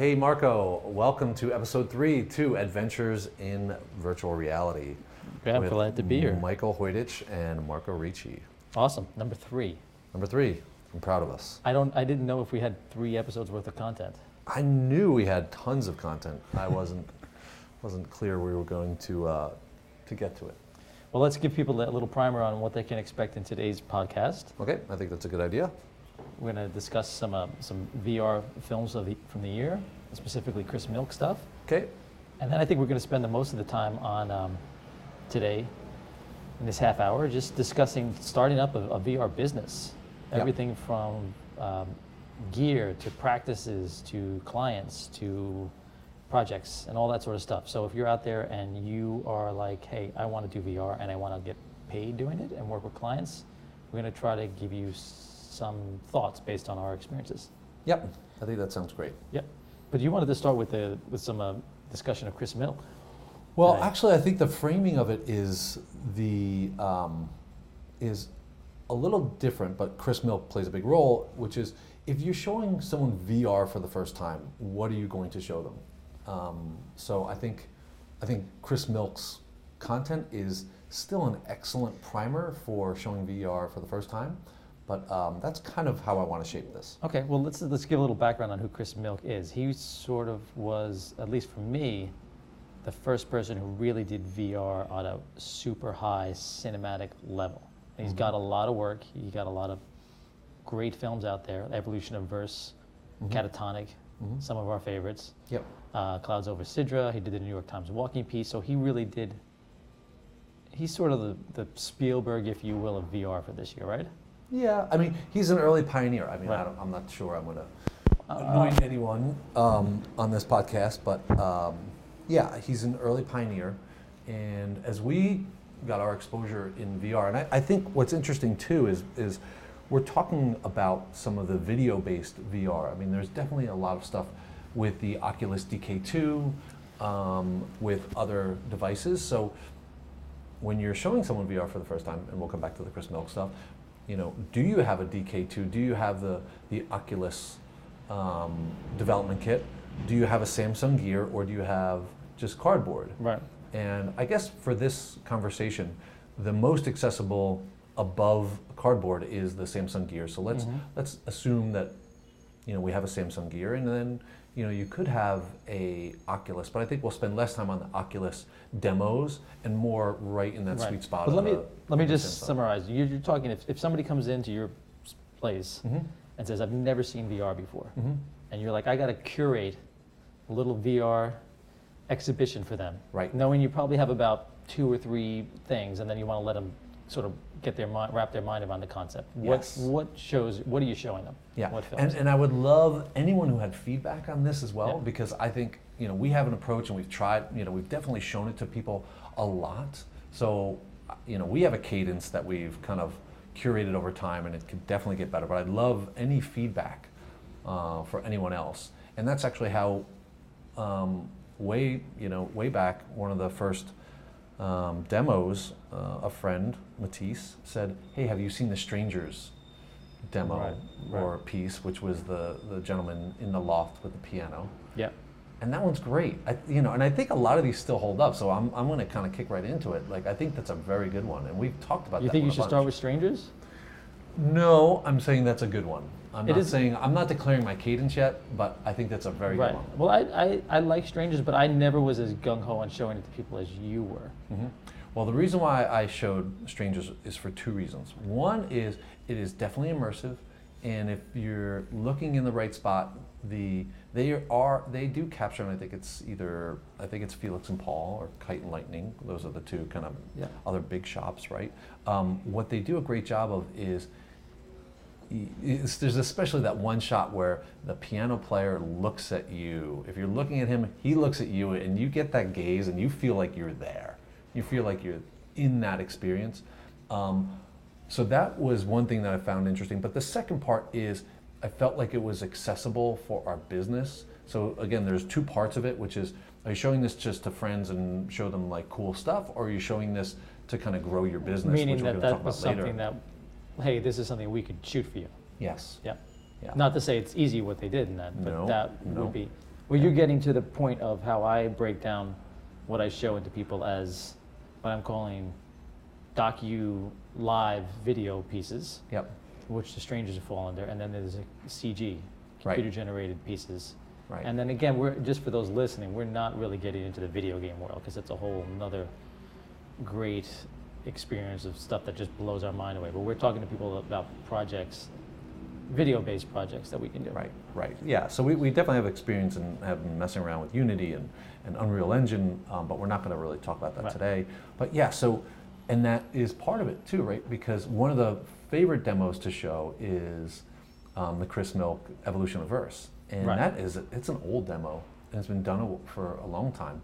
Hey, Marco, welcome to episode three to Adventures in Virtual Reality. Yeah, I'm glad to be here. Michael Hoydich and Marco Ricci. Awesome. Number three. Number three, I'm proud of us. I don't. I didn't know if we had three episodes worth of content. I knew we had tons of content. I wasn't wasn't clear we were going to uh, to get to it. Well, let's give people a little primer on what they can expect in today's podcast. Okay, I think that's a good idea. We're going to discuss some uh, some VR films of the, from the year, specifically Chris Milk stuff, Okay, and then I think we're going to spend the most of the time on um, today in this half hour just discussing starting up a, a VR business, everything from um, gear to practices to clients to projects and all that sort of stuff. So if you're out there and you are like, hey, I want to do VR and I want to get paid doing it and work with clients, we're going to try to give you some thoughts based on our experiences. yep, I think that sounds great. Yep. But you wanted to start with the with some uh, discussion of Chris Milk. Well, today. actually, I think the framing of it is the um, is a little different, but Chris Milk plays a big role, which is if you're showing someone VR for the first time, what are you going to show them? Um, so I think I think Chris Milk's content is still an excellent primer for showing VR for the first time, but um, that's kind of how I want to shape this. Okay, well let's let's give a little background on who Chris Milk is. He sort of was, at least for me, the first person who really did VR on a super high cinematic level. And he's got a lot of work. He got a lot of great films out there. Evolution of Verse, Catatonic, Mhm. some of our favorites. Yep. Uh, Clouds Over Sidra. He did the New York Times walking piece. So he really did. He's sort of the, the Spielberg, if you will, of VR for this year, right? Yeah, I mean, he's an early pioneer. I mean, I Right. don't, I'm not sure I'm going to Uh, anoint anyone um, on this podcast, but um, yeah, he's an early pioneer. And as we got our exposure in VR, and I, I think what's interesting too is is we're talking about some of the video-based VR. I mean, there's definitely a lot of stuff with the Oculus DK2, um, with other devices. So when you're showing someone VR for the first time, and we'll come back to the Chris Milk stuff, you know, do you have a DK2? Do you have the, the Oculus um, development kit? Do you have a Samsung Gear, or do you have just cardboard? Right. And I guess for this conversation, the most accessible above cardboard is the Samsung Gear. So let's Mhm. let's assume that you know we have a Samsung Gear, and then you know you could have a Oculus, but I think we'll spend less time on the Oculus demos and more right in that Right. sweet spot. But of let me the- let me just summarize. You're, you're talking if, if somebody comes into your place Mhm. and says, "I've never seen VR before," Mhm. and you're like, "I got to curate a little VR exhibition for them," Right. knowing you probably have about two or three things, and then you want to let them sort of get their mind, wrap their mind around the concept. What Yes. what shows? What are you showing them? Yeah, What and, films? and I would love anyone who had feedback on this as well, Yeah. because I think you know we have an approach and we've tried. You know, we've definitely shown it to people a lot. So uh, you know, we have a cadence that we've kind of curated over time, and it could definitely get better. But I'd love any feedback uh, for anyone else, and that's actually how um, way you know way back one of the first um, demos, uh, a friend Matisse said, "Hey, have you seen the Strangers demo Right, right. or piece, which was the the gentleman in the loft with the piano?" yeah. And that one's great, I, you know. And I think a lot of these still hold up. So I'm I'm going to kind of kick right into it. Like I think that's a very good one, and we've talked about. You that think one you should bunch. start with strangers? No, I'm saying that's a good one. I'm It not is- saying I'm not declaring my cadence yet, but I think that's a very right. good one. Well, I, I I like strangers, but I never was as gung ho on showing it to people as you were. hmm Well, the reason why I showed Strangers is for two reasons. One is it is definitely immersive, and if you're looking in the right spot, the they are they do capture, and I think it's either I think it's Felix and Paul or Kite and Lightning. Those are the two kind of Yeah. other big shops, right? Um, what they do a great job of is. There's especially that one shot where the piano player looks at you. If you're looking at him, he looks at you, and you get that gaze, and you feel like you're there. You feel like you're in that experience. Um, so that was one thing that I found interesting. But the second part is I felt like it was accessible for our business. So again, there's two parts of it, which is are you showing this just to friends and show them like cool stuff, or are you showing this to kind of grow your business? Meaning that that talk was about later. something that, hey, this is something we could shoot for you. Yes. Yeah. Yeah. Not to say it's easy what they did in that, but No, that no. would be. Well, you're getting to the point of how I break down what I show into people as what I'm calling docu live video pieces, Yep. which the strangers fall under, and then there's a CG, Right. computer generated pieces. Right. And then again, we're just for those listening, we're not really getting into the video game world because it's a whole another great experience of stuff that just blows our mind away. But we're talking to people about projects, video-based projects that we can do. Right, right. Yeah, so we, we definitely have experience and have been messing around with Unity and, and Unreal Engine, um, but we're not going to really talk about that Right. today. But yeah, so, and that is part of it too, right? Because one of the favorite demos to show is um, the Chris Milk Evolution of Verse. And Right. that is, it's an old demo and it's been done for a long time.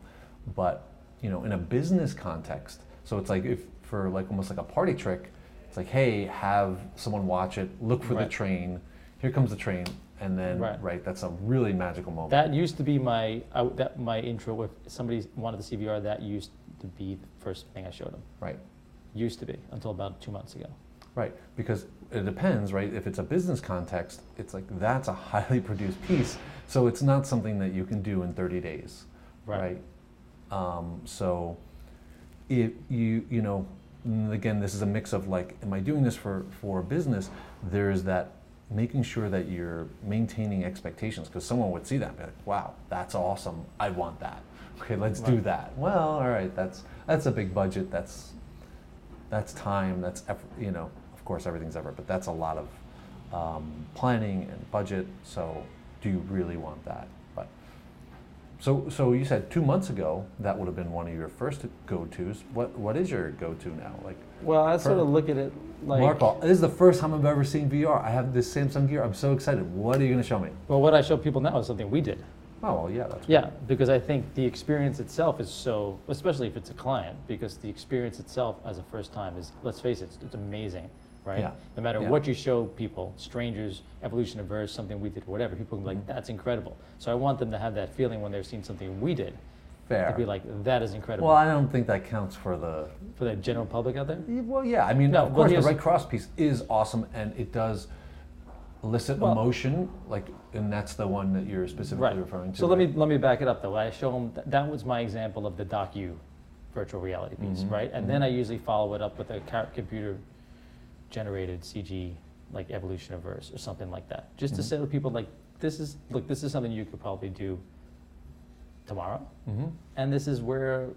But, you know, in a business context, so it's like if, for like almost like a party trick, it's like, hey, have someone watch it, look for the train, here comes the train, and then, Right. right, that's a really magical moment. That used to be my I, that my intro. If somebody wanted the CVR, that used to be the first thing I showed them. right, Used to be until about two months ago. right. Because it depends, right? If it's a business context, it's like that's a highly produced piece. So it's not something that you can do in 30 days, Right. right? Um, so if you, you know, again, this is a mix of like, am I doing this for, for business? There's that making sure that you're maintaining expectations because someone would see that and be like, wow, that's awesome. I want that. Okay, let's do that. Well, all right, that's, that's a big budget. That's, that's time, that's effort, you know, of course, everything's effort, but that's a lot of um, planning and budget. So, do you really want that? So, so you said two months ago that would have been one of your first go-tos. What, what is your go-to now? Like, Well, I sort of look at it like. Marco, this is the first time I've ever seen VR. I have this Samsung Gear. I'm so excited. What are you going to show me? Well, what I show people now is something we did. Oh, well, yeah, that's Yeah, because I think the experience itself is so, especially if it's a client, because the experience itself as a first time is, let's face it, it's, it's amazing, right? Yeah, No matter yeah. what you show people, strangers, evolution of verse, something we did, whatever, people can be like, that's incredible. So I want them to have that feeling when they're seeing something we did, fair. to be like, that is incredible. well, I don't think that counts for the For the general public out there? Well, yeah. I mean, No, of course, the Red Cross piece is awesome, and it does elicit Well- emotion. Like, and that's the one that you're specifically Right. referring to. So let me let me back it up though. I show them that, that was my example of the docu virtual reality piece, Mhm, right? And then I usually follow it up with a car- computer generated CG like evolution of verse or something like that, just to Mhm. say to people like this is look this is something you could probably do tomorrow, Mhm. and this is where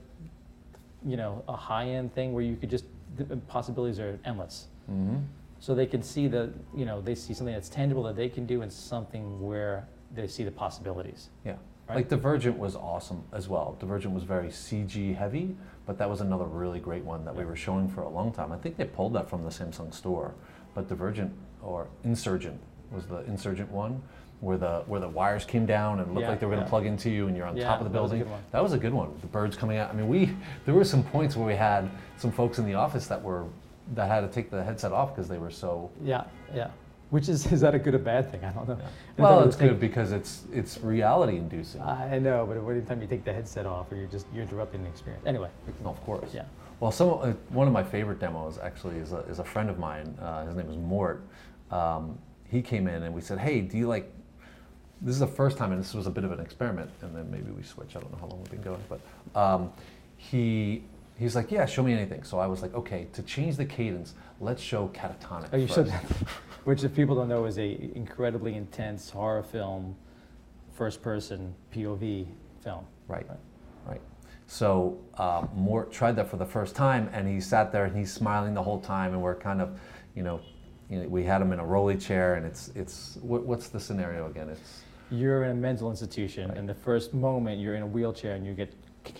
you know a high end thing where you could just the possibilities are endless Mhm. so they can see the you know they see something that's tangible that they can do and something where they see the possibilities Yeah. Right. Like Divergent was awesome as well. Divergent was very CG heavy, but that was another really great one that we were showing for a long time. I think they pulled that from the Samsung store. But Divergent or Insurgent was the Insurgent one where the where the wires came down and looked Yeah, like they were going to yeah. plug into you and you're on Yeah, top of the that was building. That was a good one. The birds coming out. I mean, we there were some points where we had some folks in the office that were that had to take the headset off because they were so Yeah, yeah. Which is is that a good or bad thing? I don't know. I well, it's good because it's it's reality inducing. I know, but every time you take the headset off, or you're just you're interrupting the experience. Anyway, No, of course. yeah. Well, some uh, one of my favorite demos actually is a, is a friend of mine. Uh, his name is Mort. Um, he came in and we said, "Hey, do you like?" This is the first time, and this was a bit of an experiment, and then maybe we switch. I don't know how long we've been going, but um, he he's like, "Yeah, show me anything." So I was like, "Okay, to change the cadence, let's show Catatonic." Oh, you first." showed that, which if people don't know is a incredibly intense horror film, first person POV film. Right, Right. right. So um, Mort tried that for the first time, and he sat there and he's smiling the whole time, and we're kind of, you know, you know we had him in a rolly chair, and it's it's what, what's the scenario again? It's You're in a mental institution, Right. and the first moment you're in a wheelchair and you get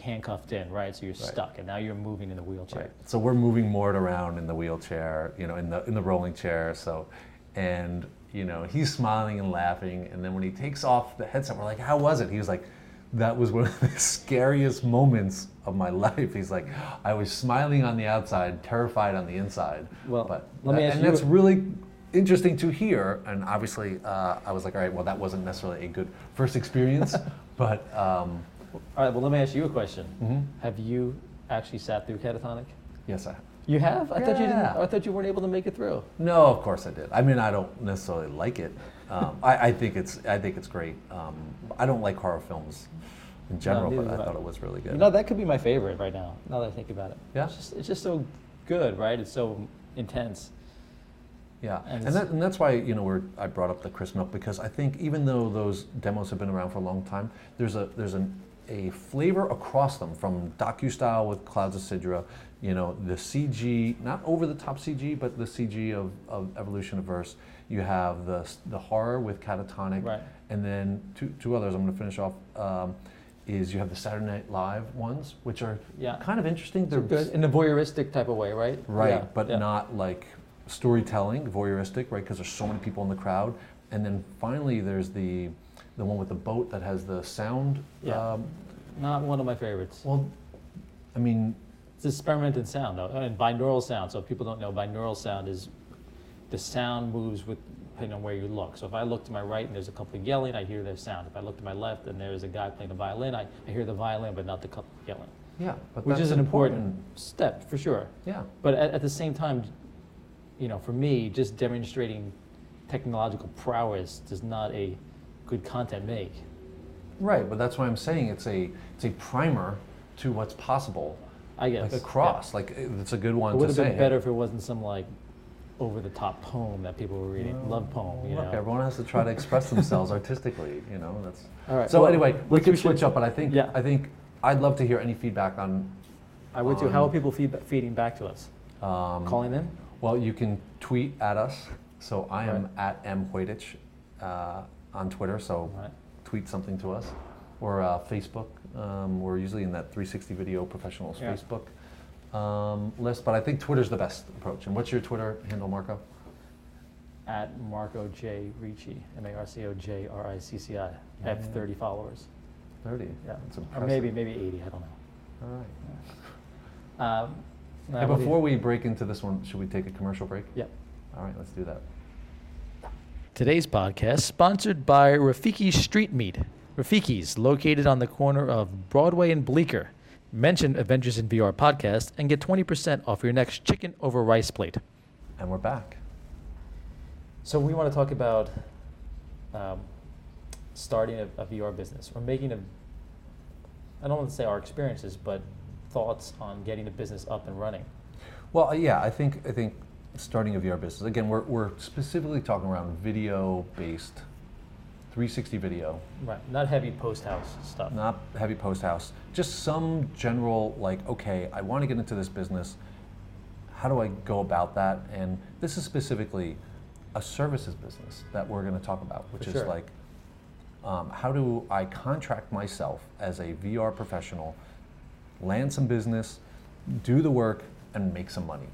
handcuffed in, right? So you're Right. stuck, and now you're moving in the wheelchair. right. So we're moving Mort around in the wheelchair, you know, in the in the rolling chair. So, and you know he's smiling and laughing, and then when he takes off the headset, we're like, "How was it?" He was like. That was one of the scariest moments of my life. He's like, I was smiling on the outside, terrified on the inside. Well, But let me ask and you that's really interesting to hear. And obviously, uh, I was like, all right, well, that wasn't necessarily a good first experience, but um, All right. Well, let me ask you a question. mhm. Have you actually sat through catatonic? yes, I. You have? I thought you didn't. I thought you weren't able to make it through. No, of course I did. I mean, I don't necessarily like it, Um, I, I think it's I think it's great. Um, I don't like horror films in general, neither but I I. thought it was really good. You know, that could be my favorite right now. Now that I think about it. Yeah? It's just, it's just so good, right? It's so intense. Yeah, And and, that, and that's why you know we're, I brought up the Chris Milk because I think even though those demos have been around for a long time, there's a there's an, a flavor across them from docu style with Clouds of Sidra, you know the CG, not over the top CG, but the CG of, of Evolution of Verse. You have the the horror with Catatonic, Right. and then two two others. I'm going to finish off. Um, is you have the Saturday Night Live ones, which are Yeah. kind of interesting. They're Good in a voyeuristic type of way, right? Right, Yeah, but yeah. not like storytelling, voyeuristic, right? Because there's so many people in the crowd. And then finally, there's the the one with the boat that has the sound. Yeah. Um, Not one of my favorites. well, I mean, It's experimented sound, though, and binaural sound. So if people don't know, binaural sound is the sound moves with depending on where you look. So if I look to my right and there's a couple yelling, I hear their sound. If I look to my left and there's a guy playing the violin, I, I hear the violin, but not the couple yelling. yeah, but Which that's is an important step for sure. Yeah, But at, at the same time, you know, for me, just demonstrating technological prowess does not a good content make. right. But that's why I'm saying it's a it's a primer to what's possible, I guess. like across. Like it's a good Yeah. one It would have been better if it wasn't some like over the top poem that people were reading, love poem, you Look, know. everyone has to try to express themselves artistically. You know, that's. All right. So well, anyway, we let's can switch up, but I think Yeah. I think I'd love to hear any feedback on. I would too. How are people feedback, feeding back to us? Um, Calling in? Well, you can tweet at us. So I am Right. at m Hoydich, uh on Twitter. So right. tweet something to us, or uh, Facebook. Um, we're usually in that 360 Video Professionals Yeah. Facebook um, list, but I think Twitter's the best approach. And what's your Twitter handle, Marco? At Marco J. Ricci, M A R C O J R I C C I. I have 30 followers. 30. Yeah. That's Or maybe, maybe 80, I don't know. All right. Um, now Hey, what do you- before we break into this one, should we take a commercial break? Yep. All right, let's do that. Today's podcast sponsored by Rafiki Street Meat. Rafiki's, located on the corner of Broadway and Bleecker. Mention Adventures in VR podcast and get 20% off your next chicken over rice plate. And we're back. So we want to talk about um, starting a, a VR business or making a. I don't want to say our experiences, but thoughts on getting a business up and running. Well, uh, yeah, I think I think starting a VR business. Again, we're, we're specifically talking around video-based, 360 video, Right. Not heavy post house stuff. not heavy post house. Just some general like, okay, I want to get into this business. How do I go about that? And this is specifically a services business that we're going to talk about, which is like, um, how do I contract myself as a VR professional, land some business, do the work, and make some money?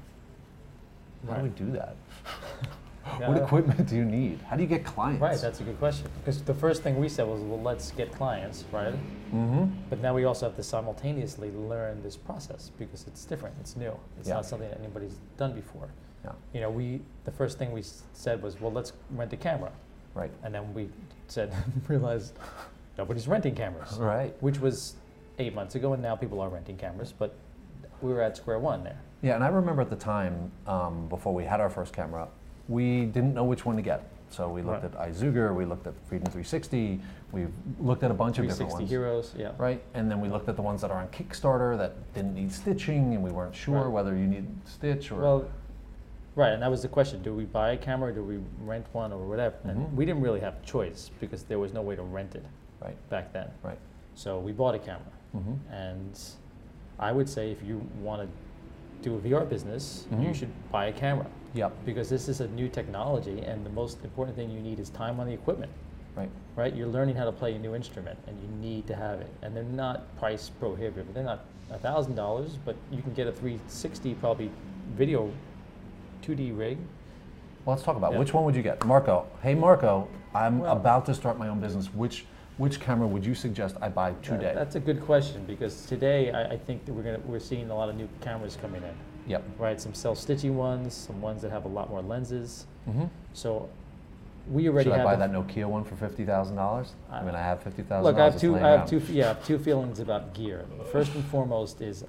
How do we do that? Yeah. what equipment do you need? How do you get clients? Right. That's a good question. Because the first thing we said was, well, let's get clients, right? mm-hmm. But now we also have to simultaneously learn this process because it's different. It's new. It's Yeah. not something that anybody's done before. Yeah. You know, we the first thing we said was, well, let's rent a camera, Right. and then we said, realized nobody's renting cameras, Right. which was eight months ago, and now people are renting cameras. But we were at square one there. Yeah, and I remember at the time, um, before we had our first camera, we didn't know which one to get. So we looked Right. at iZugar, we looked at Freedom 360, we looked at a bunch of different 360 ones. Heroes, yeah. Right, and then we looked at the ones that are on Kickstarter that didn't need stitching, and we weren't sure Right. whether you need stitch or. Well, right, and that was the question: Do we buy a camera, or do we rent one, or whatever? And we didn't really have a choice because there was no way to rent it right, back then. right. So we bought a camera. hmm And I would say if you want to do a VR business, you Mhm. should buy a camera Yep, because this is a new technology, and the most important thing you need is time on the equipment. right. Right? You're learning how to play a new instrument, and you need to have it. And they're not price prohibitive. They're not a thousand dollars, but you can get a 360 probably video 2D rig. Well, let's talk about Yeah. which one would you get, Marco? Hey, Marco, I'm Well- about to start my own business. Which which camera would you suggest I buy today? That's a good question because today I, I think that we're gonna we're seeing a lot of new cameras coming in. Yep. Right, some self-stitching ones, some ones that have a lot more lenses. hmm So we already Should I buy that Nokia one for fifty thousand dollars? I mean, I have fifty thousand Look, I have two. I have two. Yeah, I have two feelings about gear. First and foremost is,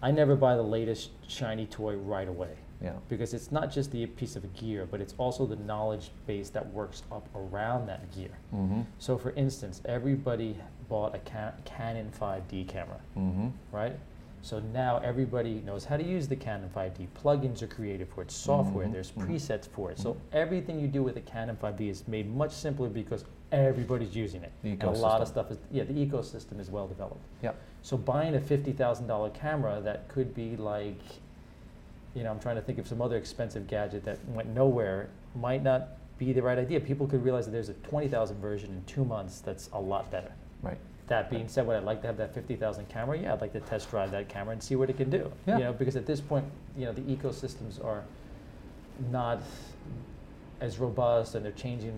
I never buy the latest shiny toy right away. Yeah. because it's not just the piece of gear, but it's also the knowledge base that works up around that gear. Mm-hmm. So, for instance, everybody bought a Canon 5D camera, Mm-hmm. right? So now everybody knows how to use the Canon 5D. Plugins are created for it, software, Mhm, there's mhm. presets for it. So Mhm. everything you do with a Canon 5D is made much simpler because everybody's using it. The And a lot of stuff is, yeah, the ecosystem is well developed. Yep. So buying a $50,000 camera that could be like, you know, I'm trying to think of some other expensive gadget that went nowhere might not be the right idea. People could realize that there's a 20,000 version in two months that's a lot better. Right. That being said, would I like to have that 50,000 camera? Yeah, I'd like to test drive that camera and see what it can do. Yeah. You know, because at this point, you know, the ecosystems are not as robust and they're changing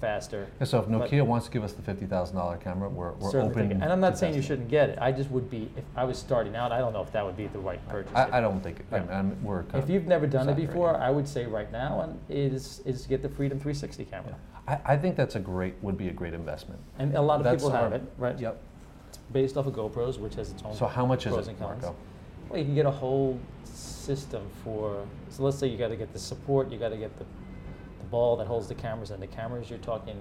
faster. Yeah, so if Nokia wants to give us the fifty thousand dollar camera, we're, we're open. And I'm not saying you shouldn't get it. I just would be, if I was starting out, I don't know if that would be the right purchase. I, I don't think, it- Right. I- I'm, we're If you've never done it before, I would say right now and is is get the Freedom 360 Yeah. I, I think that's a great, would be a great investment. And a lot of That's people have our- it, right? Yep. It's based off of GoPros, which has its own So how much is pros it, and cons. Marco? Well, you can get a whole system for. So let's say you got to get the support, you got to get the, the ball that holds the cameras, and the cameras you're talking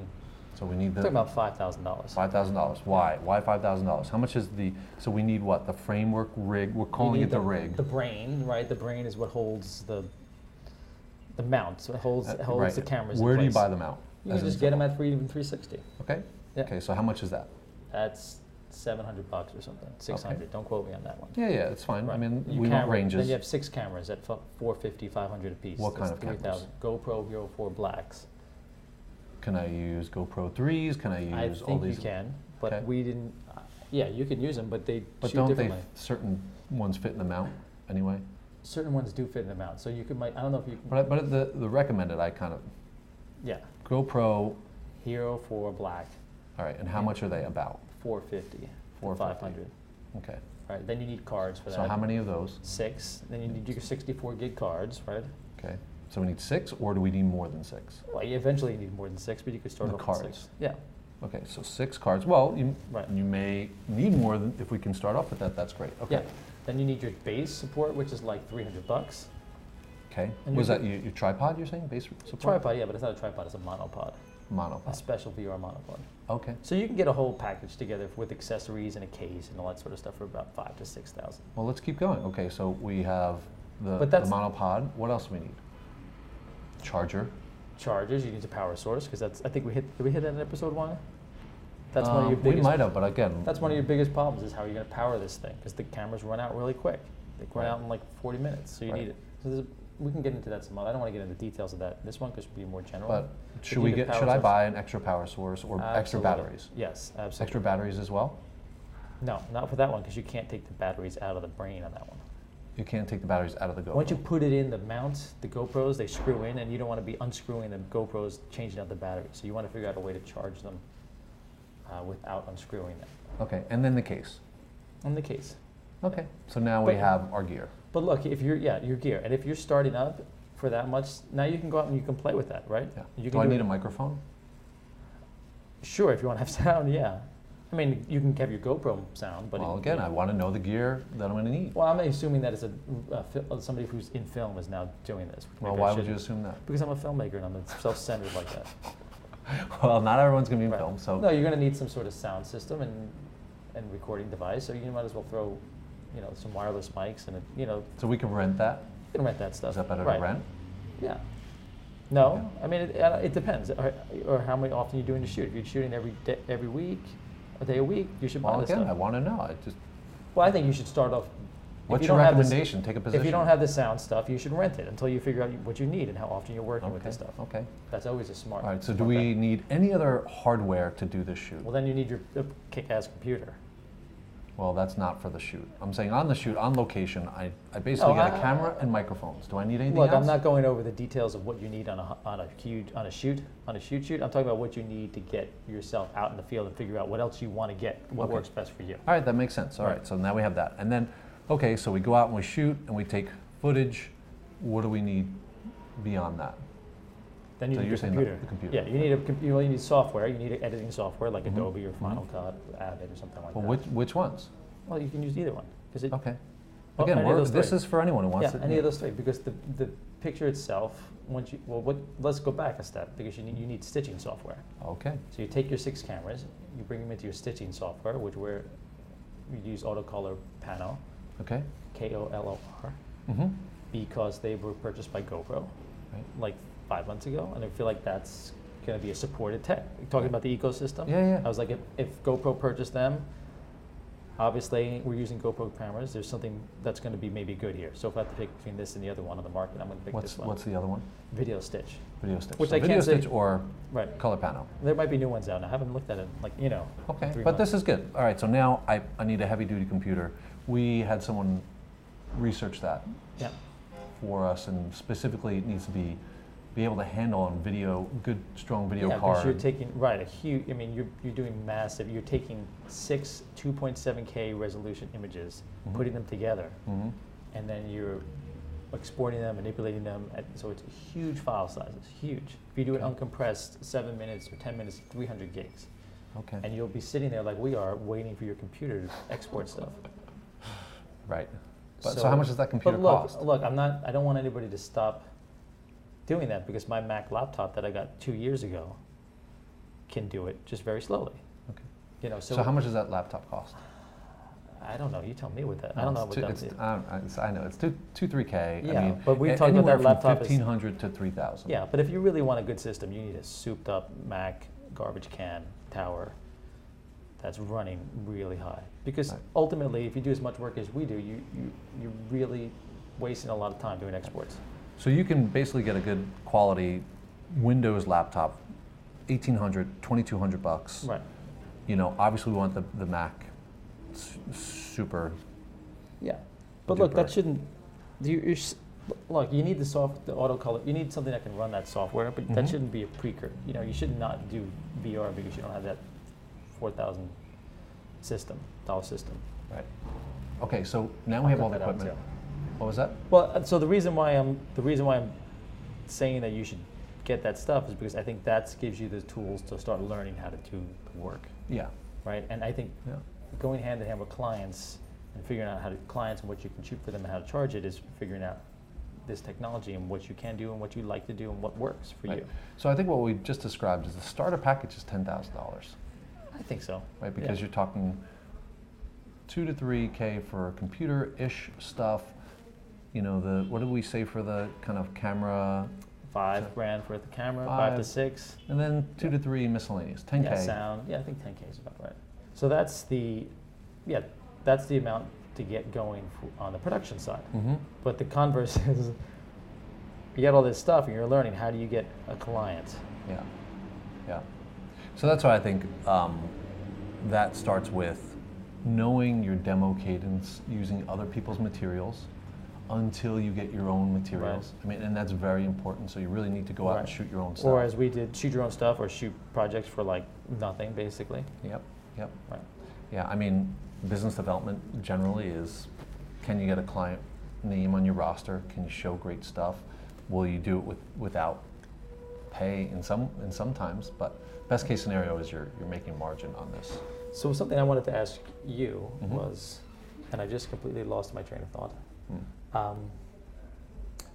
So we need talking the about five thousand dollars. five thousand dollars. Why? Why five thousand dollars? How much is the, so we need what? The framework rig, we're calling it the rig. The brain, right? The brain is what holds the the mount. So it holds Uh, holds right. the cameras. Where do you buy them out? You can just get them at Freedom 360. Okay? Yeah. Okay, so how much is that? That's seven hundred bucks or something. Six hundred. Don't quote me on that one. Yeah, yeah, it's fine. I mean, You we want ranges. Then you have six cameras at fu- 450, 500 a piece. What kind That's of cameras? 3,000. GoPro Hero 4 Blacks. Can I use GoPro threes? Can I I use all think you these? can, but Okay. we didn't. Uh, yeah, you can use them, but they But don't they, certain ones fit in the mount anyway? Certain ones do fit in the mount, so you could. Might, I don't know if you. Can, But, but the, the recommended, I kind of, yeah, GoPro, Hero 4 Black, all right, and how much are they about? 450, 450. 500. Okay, Right. Then you need cards for that. so how many of those? Six. Then you need your 64 gig cards, right? Okay, so we need six, or do we need more than six? Well, you eventually need more than six, but you could start The off with cards. six. Yeah. Okay, so six cards, well, you, Right. you may need more than, if we can start off with that, that's great, Okay. Yeah. okay. Then you need your base support, which is like 300 bucks. Okay, And was that your, your tripod, you're saying, base support? Tripod, yeah, but it's not a tripod, it's a monopod, Monopod. a special VR monopod. okay. So you can get a whole package together with accessories and a case and all that sort of stuff for about five to six thousand. Well, let's keep going. Okay, so we have the, But the monopod. What else do we need? Charger. Chargers, you need a power source because that's I think we hit did we hit that in episode one? That's one of Um, your biggest. We might have, but again. That's one of your biggest problems is how you're going to power this thing because the cameras run out really quick. They run Right. out in like 40 minutes, so you Right. need it. So there's we can get into that some other. I don't want to get into the details of that. This one it'll be more general. But But should we get? Should I source. buy an extra power source or extra batteries? Yes, absolutely. Extra batteries as well. No, not for that one because you can't take the batteries out of the brain on that one. You can't take the batteries out of the GoPro. Once you put it in the mount, the GoPros, they screw in, and you don't want to be unscrewing the GoPros, changing out the batteries. So you want to figure out a way to charge them uh, without unscrewing them. Okay, and then the case. In the case. Okay, so now we have our gear. But look, if you're yeah, your gear, and if you're starting up for that much, now you can go out and you can play with that, right? Yeah. You Do can I do need it- a microphone? Sure, if you want to have sound, yeah. I mean, you can have your GoPro sound, but well, it- again, I want to know the gear that I'm going to need. Well, I'm assuming that it's a, a uh, somebody who's in film is now doing this. Well, why would you assume that? Because I'm a filmmaker and I'm self-centered like that. Well, not everyone's going to be in Right. film, so No, you're going to need some sort of sound system and, and recording device, so you might as well throw, you know, some wireless mics and, a- you know, so we can rent that. you can rent that stuff. Is that better right. to rent? Yeah. No, I mean, it, uh, it depends, or, or how many often you're doing the shoot. If you're shooting every day, every week, a day a week, you should buy Well, this again, I want to know. I just Well, I think you should start off. if What's you your don't have this- recommendation? Take a position. If you don't have the sound stuff, you should rent it until you figure out what you need and how often you're working with this stuff. Okay. That's always a smart. All right, so do we bet. need any other hardware to do this shoot? Well, then you need your kick-ass computer. Well, that's not for the shoot. I'm saying on the shoot, on location, I, I basically Oh, got a I- camera and microphones. Do I need anything Look, else? I'm not going over the details of what you need on a on a huge on a shoot on a shoot shoot. I'm talking about what you need to get yourself out in the field and figure out what else you want to get, what Okay. works best for you. All right, that makes sense. All right. Right. so now we have that. And then, okay, so we go out and we shoot and we take footage. What do we need beyond that? Then you So need you're a saying the- computer. the computer, Yeah, you need a you, well, you need software. You need editing software like Mhm, Adobe or mhm. Final Cut, Avid, or something like Well, that. which, which ones? Well, you can use either one because it Okay. Well, Again, any of we're, those this three. is for anyone who wants Yeah, to. any of those three, because the, the picture itself, once you, well, what, let's go back a step, because you need, you need stitching software. Okay. So you take your six cameras, you bring them into your stitching software, which we're, we use AutoColor Pano, Okay. K-O-L-O-R, Mm-hmm. because they were purchased by GoPro Right. like five months ago, and I feel like that's gonna be a supported tech. Talking about the ecosystem. Yeah, yeah. I was like, if, if GoPro purchased them, obviously we're using GoPro cameras. There's something that's going to be maybe good here. So if I have to pick between this and the other one on the market, I'm going to pick What's this one. what's the other one? Video Stitch. Video Stitch. Which So I can't Video say- Stitch or Right. Kolor Pano. There might be new ones out. I haven't looked at it like you know. Okay, three but this is good. All right, so now I, I need a heavy duty computer. We had someone research that Yeah. for us, and specifically it needs to be be able to handle on video, good strong video yeah, because card. you're taking right a huge. I mean, you're you're doing massive. You're taking six 2.7K resolution images, Mhm. putting them together, hmm and then you're exporting them, manipulating them. At, so it's huge file sizes, huge. If you do it Okay. uncompressed, seven minutes or 10 minutes, 300 gigs. Okay. And you'll be sitting there like we are, waiting for your computer to export stuff. right. But, so, how much does that computer but look, cost? Look, I'm not. I don't want anybody to stop doing that because my Mac laptop that I got two years ago can do it just very slowly. Okay. You know, so, So, how much does that laptop cost? I don't know. You tell me with that. I don't know what two, that. it's, I, don't- it's- I know it's two two three k. Yeah, I mean, but we've a- talked about that from laptop is- fifteen hundred to three thousand. Yeah, but if you really want a good system, you need a souped up Mac garbage can tower that's running really high. Because Right. ultimately, if you do as much work as we do, you, you, you're really wasting a lot of time doing exports. So you can basically get a good quality Windows laptop, 1800, 2200 bucks. Right. You know, obviously we want the, the Mac super. Yeah. But look, that shouldn't, you, look, you need the soft, the auto color, you need something that can run that software, but that Mhm. shouldn't be a precursor. You know, you should not do VR because you don't have that 4,000 system, dollar system. Right. Okay, so now I'll we have all the equipment. What was that? Well, uh, so the reason why I'm the reason why I'm saying that you should get that stuff is because I think that gives you the tools to start learning how to do the work, Yeah. right? And I think Yeah. going hand in hand with clients and figuring out how to clients and what you can shoot for them and how to charge it is figuring out this technology and what you can do and what you like to do and what works for Right. you. So I think what we just described is the starter package is ten thousand dollars, I think so. right? Because Yeah. you're talking two to three k for computer-ish stuff. You know, the what did we say for the kind of camera, Five So- grand for the camera, five, to six. and then two Yeah. to three miscellaneous, ten k. Yeah, sound. Yeah, I think 10k is about right. So that's the, yeah, that's the amount to get going f- on the production side. Mm-hmm. But the converse is, you get all this stuff and you're learning how do you get a client. Yeah, yeah. So that's why I think um, that starts with knowing your demo cadence, using other people's materials until you get your own materials. I mean, and that's very important. So you really need to go out and shoot your own stuff. Or as we did, shoot your own stuff or shoot projects for like nothing, basically. Yep, yep. Right. Yeah, I mean, business development generally is can you get a client name on your roster? Can you show great stuff? Will you do it with, without pay in some in sometimes, but best case scenario is you're you're making margin on this. So something I wanted to ask you Mhm. was, and I just completely lost my train of thought. Hmm. Um,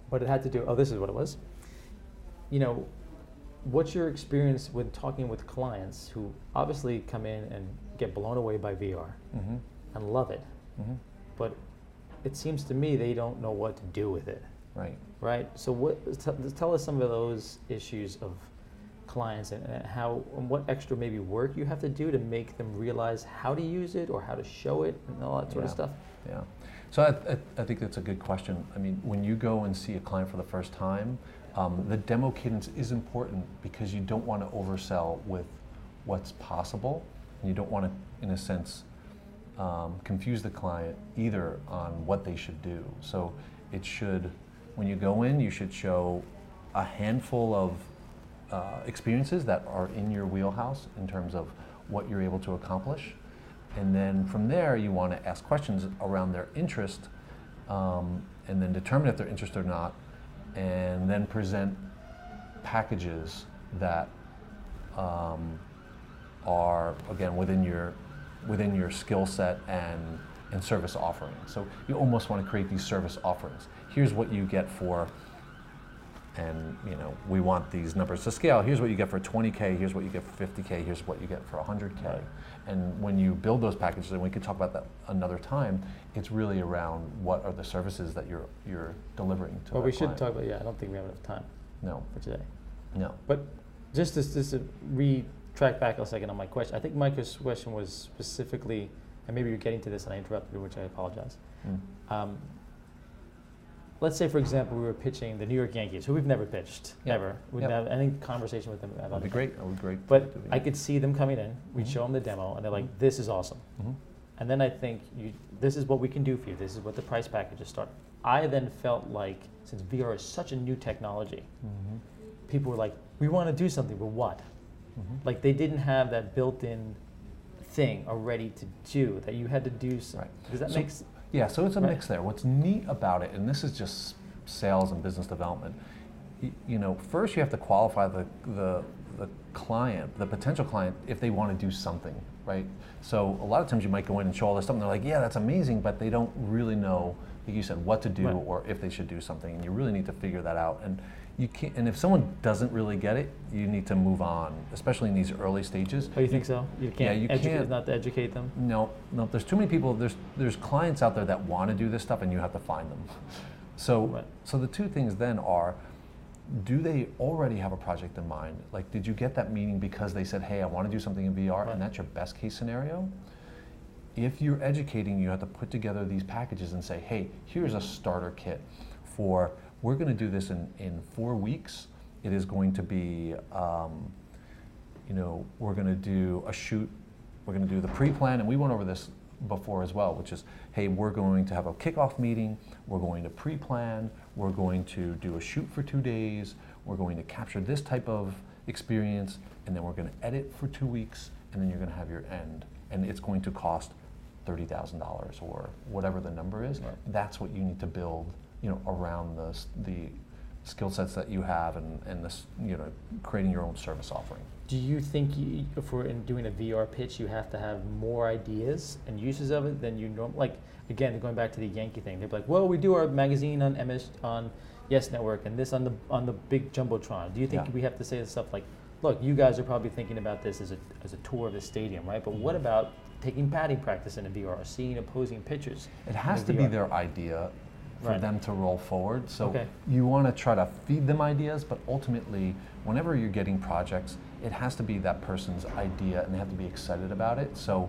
what it had to do, oh, this is what it was. You know, what's your experience when talking with clients who obviously come in and get blown away by VR Mm-hmm. and love it, Mm-hmm. but it seems to me they don't know what to do with it, Right. right? So what, t- tell us some of those issues of clients and, and how, and what extra maybe work you have to do to make them realize how to use it or how to show it and all that sort of stuff. Yeah. So I, I, I think that's a good question. I mean, when you go and see a client for the first time, um, the demo cadence is important because you don't want to oversell with what's possible, and you don't want to, in a sense, um, confuse the client either on what they should do. So it should, when you go in, you should show a handful of uh, experiences that are in your wheelhouse in terms of what you're able to accomplish. And then from there, you want to ask questions around their interest um, and then determine if they're interested or not, and then present packages that um, are, again, within your, within your skill set and and service offerings. So you almost want to create these service offerings. Here's what you get for and you know we want these numbers to scale here's what you get for 20k here's what you get for 50k here's what you get for 100k Right. and when you build those packages and we could talk about that another time it's really around what are the services that you're you're delivering to Well, we should client. talk about, yeah, I don't think we have enough time no for today. no But just to, just to re-track back a second on my question, I think Micah's question was specifically, and maybe you're getting to this and I interrupted you, which I apologize. Mm. Um, let's say, for example, we were pitching the New York Yankees, who we've never pitched, Yeah. ever. We Yeah. have any conversation with them about that'd be great that would be great But I could see them coming in, we'd Mhm. show them the demo, and they're like, Mhm. this is awesome. Mhm. And then I think you, this is what we can do for you. This is what the price packages start. I then felt like since VR is such a new technology, Mhm. people were like, we want to do something, but what? Mhm. Like they didn't have that built-in thing already to do that you had to do. Some, Right. Does that So- make s- Yeah, so it's a Right. mix there. What's neat about it, and this is just sales and business development, you know, first you have to qualify the, the, the client, the potential client, if they want to do something, right? So a lot of times you might go in and show all this stuff, and they're like, yeah, that's amazing, but they don't really know, like you said, what to do Right. or if they should do something, and you really need to figure that out. And you can't, and if someone doesn't really get it, you need to move on, especially in these early stages. Oh, you think so? You can't Yeah, you educate, can't. not to educate them? No, no. There's too many people. There's there's clients out there that want to do this stuff, and you have to find them. So Right. so the two things then are, do they already have a project in mind? Like, did you get that meeting because they said, hey, I want to do something in VR, Right. and that's your best case scenario? If you're educating, you have to put together these packages and say, hey, here's a starter kit for. We're going to do this in in four weeks. It is going to be. Um, you know, we're going to do a shoot, we're going to do the pre-plan, and we went over this before as well, which is, hey, we're going to have a kickoff meeting, we're going to pre-plan, we're going to do a shoot for two days, we're going to capture this type of experience, and then we're going to edit for two weeks, and then you're going to have your end, and it's going to cost thirty thousand dollars or whatever the number is. Right. That's what you need to build, you know, around the the skill sets that you have, and and this, you know, creating your own service offering. Do you think you, if we're in doing a VR pitch, you have to have more ideas and uses of it than you normally, Like again, going back to the Yankee thing, they're like, "Well, we do our magazine on MS on Yes Network and this on the on the big jumbotron." Do you think Yeah. we have to say stuff like, "Look, you guys are probably thinking about this as a as a tour of the stadium, right? But what Mm-hmm. about taking batting practice in a VR, seeing opposing pitchers?" It has to be their idea for Right. them to roll forward. So Okay. you want to try to feed them ideas, but ultimately, whenever you're getting projects, it has to be that person's idea and they have to be excited about it. So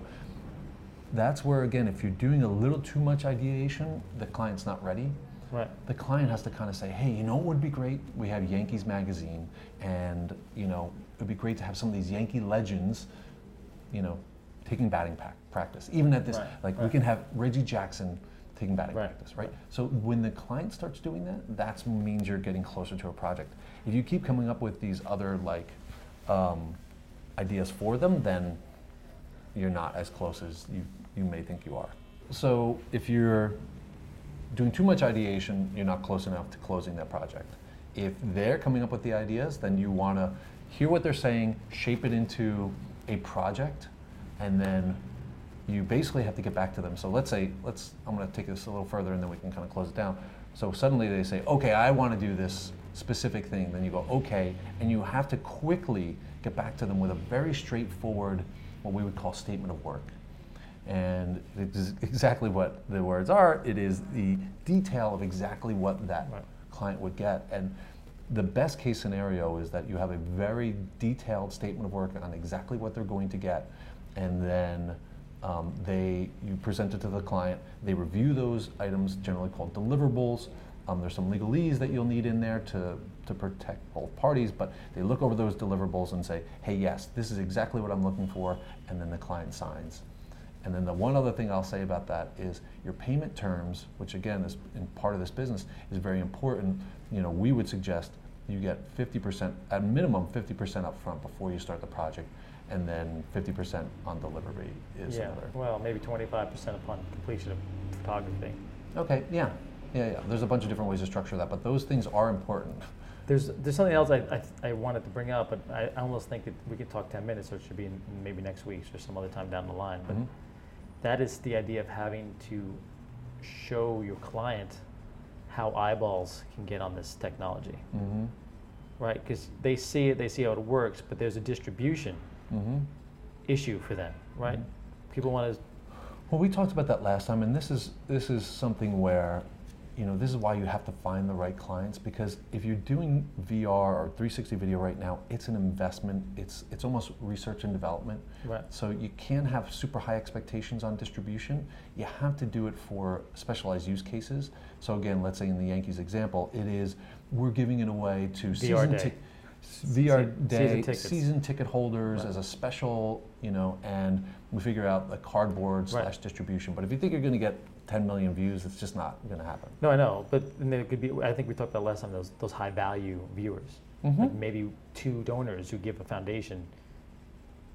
that's where, again, if you're doing a little too much ideation, the client's not ready. Right. The client has to kind of say, hey, you know what would be great? We have Yankees magazine, and you know, it would be great to have some of these Yankee legends, you know, taking batting practice. Even at this, Right, like we can have Reggie Jackson taking batting Right, practice, right? right. So when the client starts doing that, that means you're getting closer to a project. If you keep coming up with these other like um, ideas for them, then you're not as close as you, you may think you are. So if you're doing too much ideation, you're not close enough to closing that project. If they're coming up with the ideas, then you want to hear what they're saying, shape it into a project, and then you basically have to get back to them. So let's say, let's, I'm going to take this a little further and then we can kind of close it down. So suddenly they say, okay, I want to do this specific thing. Then you go, okay, and you have to quickly get back to them with a very straightforward, what we would call statement of work. And it is exactly what the words are. It is the detail of exactly what that Right. client would get. And the best case scenario is that you have a very detailed statement of work on exactly what they're going to get, and then um, they you present it to the client. They review those items, generally called deliverables. Um, there's some legalese that you'll need in there to to protect both parties, but they look over those deliverables and say, "Hey, yes, this is exactly what I'm looking for," and then the client signs. And then the one other thing I'll say about that is your payment terms, which again is in part of this business, is very important. You know, we would suggest you get 50%, at minimum 50% upfront before you start the project, and then 50% on delivery is yeah. another. Well, maybe 25% upon completion of photography. Okay, yeah, yeah, yeah. There's a bunch of different ways to structure that, but those things are important. There's, there's something else I, I, I wanted to bring up, but I, I almost think that we could talk 10 minutes, so it should be in, maybe next week or some other time down the line. But Mhm. that is the idea of having to show your client how eyeballs can get on this technology, Mm-hmm. right? Because they see it, they see how it works, but there's a distribution Mm-hmm. issue for them, right? People want to, Well, we talked about that last time, and this is this is something where, you know, this is why you have to find the right clients because if you're doing VR or 360 video right now, it's an investment. It's it's almost research and development. right? So you can't have super high expectations on distribution. You have to do it for specialized use cases. So again, let's say in the Yankees example, it is we're giving it away to VR season day. VR Se- day season season ticket holders Right. as a special, you know, and we figure out the cardboard Right. slash distribution. But if you think you're going to get 10 million views, it's just not going to happen. No, I know, but there could be. I think we talked about last time those those high value viewers, Mm-hmm. like maybe two donors who give a foundation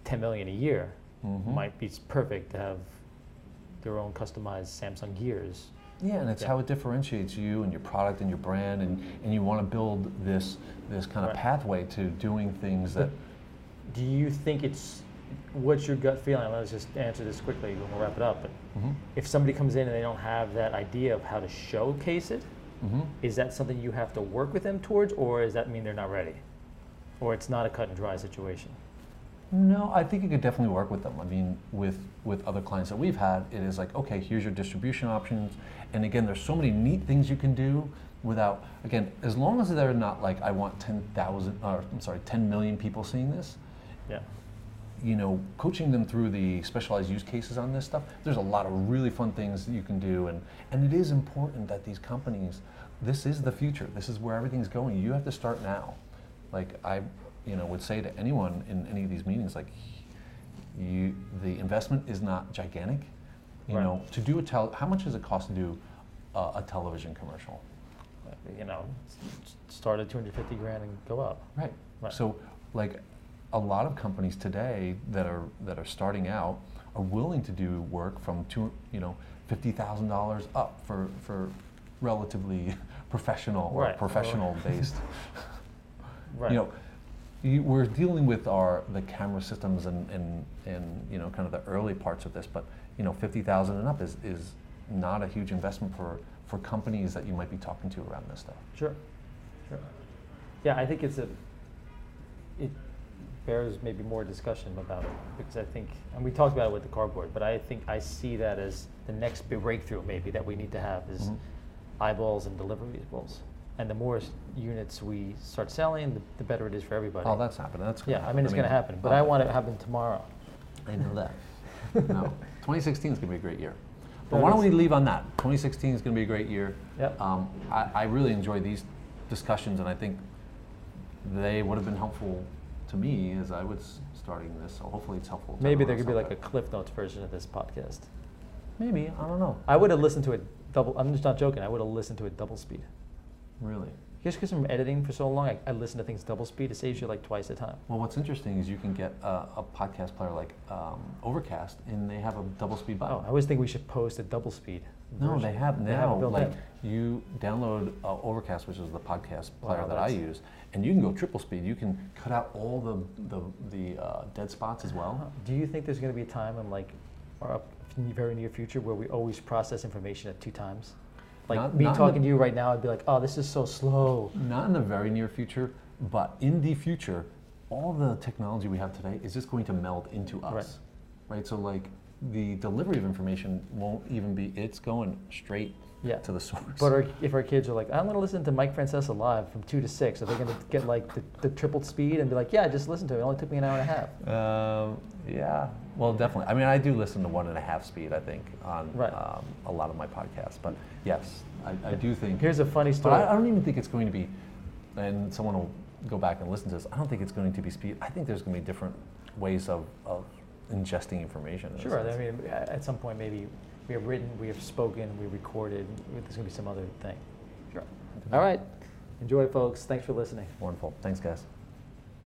ten million a year Mhm. might be perfect to have their own customized Samsung gears. Yeah, and it's Yeah. how it differentiates you and your product and your brand, and, and you want to build this this kind of Right. pathway to doing things that. Do you think it's what's your gut feeling? Let's just answer this quickly. and We'll wrap it up. But Mhm. if somebody comes in and they don't have that idea of how to showcase it, Mhm. is that something you have to work with them towards, or does that mean they're not ready, or it's not a cut and dry situation? No, I think you could definitely work with them. I mean, with with other clients that we've had, it is like, okay, here's your distribution options, and again, there's so many neat things you can do without. Again, as long as they're not like, I want ten thousand, or I'm sorry, ten million people seeing this. Yeah. You know, coaching them through the specialized use cases on this stuff. There's a lot of really fun things that you can do, and and it is important that these companies. This is the future. This is where everything's going. You have to start now. Like I, you know, would say to anyone in any of these meetings, like you, the investment is not gigantic. You Right. know, to do a tel, how much does it cost to do uh, a television commercial? You know, start at 250 grand and go up. Right. Right. So, like, a lot of companies today that are that are starting out are willing to do work from two, you know, fifty thousand dollars up for for relatively professional or Right. professional based. Right. You know, you, we're dealing with our the camera systems and, and and you know kind of the early parts of this, but you know, fifty thousand and up is is not a huge investment for for companies that you might be talking to around this stuff. Sure. Sure. Yeah, I think it's a. It bears maybe more discussion about it because I think, and we talked about it with the cardboard, but I think I see that as the next big breakthrough maybe that we need to have is Mhm. eyeballs and deliverables. And the more units we start selling, the, the better it is for everybody. Oh, that's happening. That's yeah, I mean it's going to happen, but oh, I want it to happen tomorrow. I know that. no, 2016 is going to be a great year. But That why don't we leave on that? 2016 is going to be a great year. Yep. Um, I, I really enjoy these discussions, and I think they would have been helpful to me as I was starting this. So hopefully, it's helpful. to Maybe there could be like a Cliff Notes version of this podcast. maybe I don't know. I would have listened to it double. I'm just not joking. I would have listened to it double speed. Really. Just because I'm editing for so long, I, I listen to things double speed. It saves you like twice the time. Well, what's interesting is you can get a, a podcast player like um, Overcast, and they have a double speed button. Oh, I always think we should post a double speed. No, version. they have They have now. built like in. you download uh, Overcast, which is the podcast player Wow, that I use, and you can go triple speed. You can cut out all the the, the uh, dead spots as well. Do you think there's going to be a time in like our very near future where we always process information at two times? Like Not- me not talking the- to you right now, I'd be like, oh, this is so slow. Not in the very near future, but in the future, all the technology we have today is just going to meld into us, right? So like the delivery of information won't even be. It's going straight Yeah. to the source. But our, if our kids are like, I'm going to listen to Mike Francesa live from two to six, are they going to get like the, the triple speed and be like, yeah, just listen to it. It only took me an hour and a half. Um, yeah, well, definitely. I mean, I do listen to one and a half speed, I think, on Right. um, a lot of my podcasts. But yes, I, I do think. Here's a funny but story. I, I don't even think it's going to be, and someone will go back and listen to this. I don't think it's going to be speed. I think there's going to be different ways of, of ingesting information. in Sure. I mean, at some point, maybe we have written, we have spoken, we recorded. There's going to be some other thing. Sure. All right. Enjoy, folks. Thanks for listening. Wonderful. Thanks, guys.